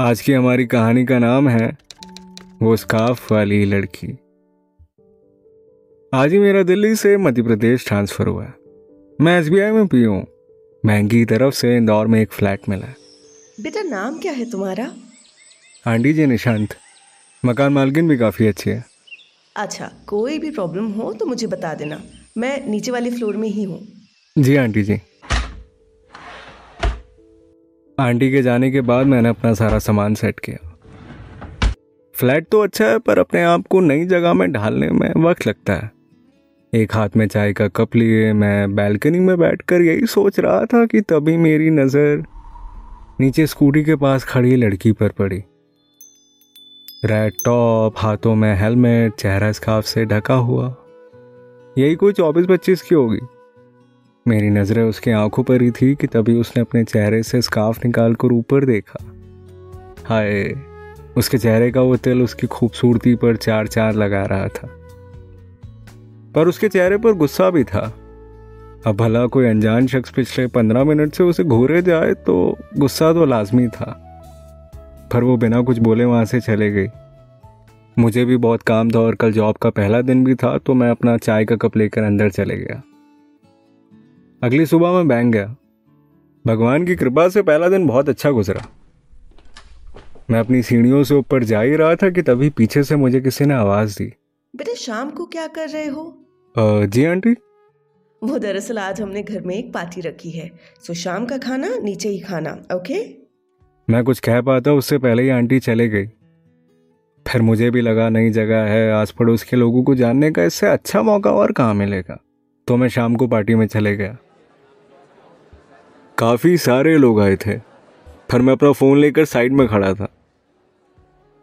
आज की हमारी कहानी का नाम है वो स्काफ वाली लड़की। आज ही मेरा दिल्ली से मध्य प्रदेश ट्रांसफ़र हुआ। मैं एसबीआई में पी हूँ। महँगी तरफ़ से इंदौर में एक फ्लैट मिला। बेटा नाम क्या है तुम्हारा? आंटी जी निशांत। मकान मालकिन भी काफ़ी अच्छी है। अच्छा कोई भी प्रॉब्लम हो तो मुझे बता देना। मैं नीचे वाले फ्लोर में ही हूँ। जी आंटी जी। आंटी के जाने के बाद मैंने अपना सारा सामान सेट किया। फ्लैट तो अच्छा है, पर अपने आप को नई जगह में ढालने में वक्त लगता है। एक हाथ में चाय का कप लिए, मैं बैल्कनी में बैठकर यही सोच रहा था कि तभी मेरी नज़र नीचे स्कूटी के पास खड़ी लड़की पर पड़ी। रेड टॉप हाथों में हेलमेट चेहरा स्काफ से ढका हुआ। यही कोई चौबीस पच्चीस की होगी। मेरी नज़रें उसकी आँखों पर ही थी कि तभी उसने अपने चेहरे से स्काफ निकाल कर ऊपर देखा। हाय, उसके चेहरे का वो तिल उसकी खूबसूरती पर चार चार लगा रहा था। पर उसके चेहरे पर गुस्सा भी था। अब भला कोई अनजान शख्स पिछले पंद्रह मिनट से उसे घूरे जाए तो गुस्सा तो लाजमी था। पर वो बिना कुछ बोले वहाँ से चले गई। मुझे भी बहुत काम था और कल जॉब का पहला दिन भी था तो मैं अपना चाय का कप लेकर अंदर चले गया। अगली सुबह मैं बैंक गया। भगवान की कृपा से पहला दिन बहुत अच्छा गुजरा। मैं अपनी सीढ़ियों से ऊपर जा ही रहा था कि तभी पीछे से मुझे किसी ने आवाज़ दी। बेटा शाम को क्या कर रहे हो? "अ, जी आंटी? वो दरअसल आज हमने घर में एक पार्टी रखी है। सो शाम का खाना नीचे ही खाना ओके? मैं कुछ कह पाता उससे पहले ही आंटी चले गई। फिर मुझे भी लगा नई जगह है आस पड़ोस के लोगों को जानने का इससे अच्छा मौका और कहाँ मिलेगा। तो मैं शाम को पार्टी में चले गया। काफ़ी सारे लोग आए थे पर मैं अपना फ़ोन लेकर साइड में खड़ा था।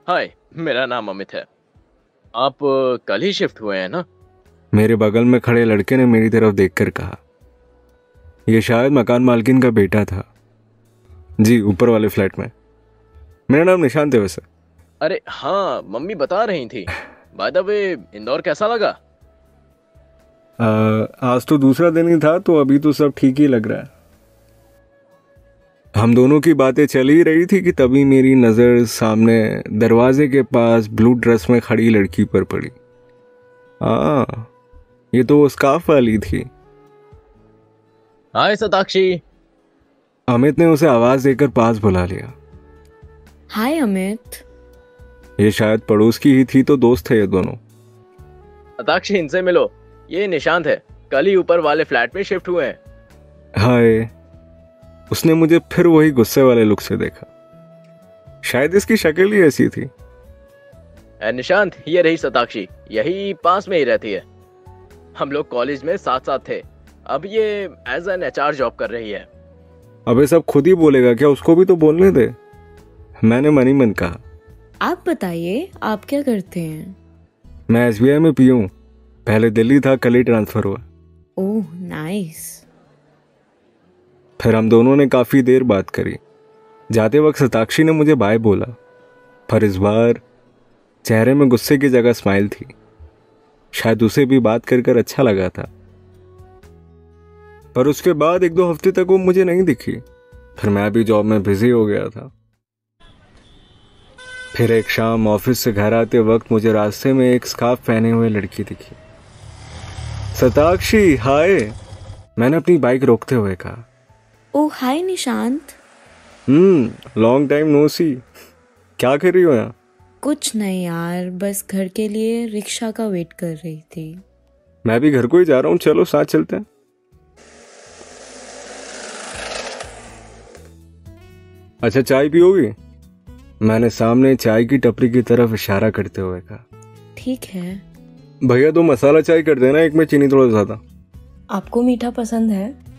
हाय मेरा नाम अमित है। आप कल ही शिफ्ट हुए हैं ना? मेरे बगल में खड़े लड़के ने मेरी तरफ़ देखकर कहा। यह शायद मकान मालकिन का बेटा था। जी ऊपर वाले फ्लैट में। मेरा नाम निशांत है वैसे। अरे हाँ मम्मी बता रही थी। बाय द वे इंदौर कैसा लगा? आ, आज तो दूसरा दिन ही था तो अभी तो सब ठीक ही लग रहा है। हम दोनों की बातें चल ही रही थी कि तभी मेरी नज़र सामने दरवाजे के पास ब्लू ड्रेस में खड़ी लड़की पर पड़ी। हाँ ये तो वो स्काफ वाली थी। हाय सताक्षी। अमित ने उसे आवाज़ देकर पास बुला लिया। हाय अमित। ये शायद पड़ोस की ही थी तो दोस्त थे ये दोनों। सताक्षी इनसे मिलो। ये निशांत है। कल ही ऊपर वाले फ्लैट में शिफ्ट हुए हैं। हाय। उसने मुझे फिर वही गुस्से वाले लुक से देखा। शायद इसकी शक्ल ही ऐसी थी। निशांत ये रही सताक्षी। यही पास में ही रहती है। हम लोग कॉलेज में साथ साथ थे। अब ये एज एन एच जॉब कर रही है। अबे सब खुद ही बोलेगा क्या उसको भी तो बोलने दे? मैंने मनी मन कहा। आप बताइए आप क्या करते हैं? मैं एस में पी हूँ। पहले दिल्ली था कल ही ट्रांसफ़र हुआ। Oh nice. फिर हम दोनों ने काफ़ी देर बात करी। जाते वक्त सताक्षी ने मुझे बाय बोला, पर इस बार चेहरे में गुस्से की जगह स्माइल थी। शायद उसे भी बात कर कर अच्छा लगा था। पर उसके बाद एक दो हफ़्ते तक वो मुझे नहीं दिखी। फिर मैं भी जॉब में बिज़ी हो गया था। फिर एक शाम ऑफ़िस से घर आते वक्त मुझे रास्ते में एक स्कार्फ पहने हुए लड़की दिखी। सताक्षी, हाय! मैंने अपनी बाइक रोकते हुए कहा। ओह hi Nishant. Hmm long time no see क्या कर रही हो यहाँ? कुछ नहीं यार बस घर के लिए रिक्शा का वेट कर रही थी। मैं भी घर को ही जा रहा हूँ चलो साथ चलते हैं। अच्छा चाय पियोगी? मैंने सामने चाय की टपरी की तरफ़ इशारा करते हुए कहा। ठीक है। भैया दो मसाला चाय कर देना एक में चीनी थोड़ा ज़्यादा। आपको मीठा पसंद है?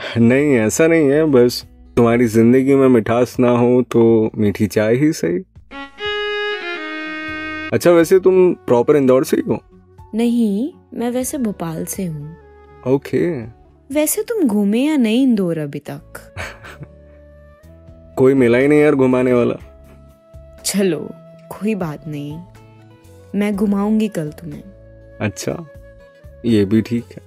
नहीं ऐसा नहीं है बस तुम्हारी ज़िंदगी में मिठास ना हो तो मीठी चाय ही सही। अच्छा वैसे तुम प्रॉपर इंदौर से ही हो? नहीं मैं वैसे भोपाल से हूँ। ओके वैसे तुम घूमे या नहीं इंदौर अभी तक? कोई मिला ही नहीं यार घुमाने वाला। चलो कोई बात नहीं। मैं घुमाऊँगी कल तुम्हें। अच्छा ये भी ठीक है।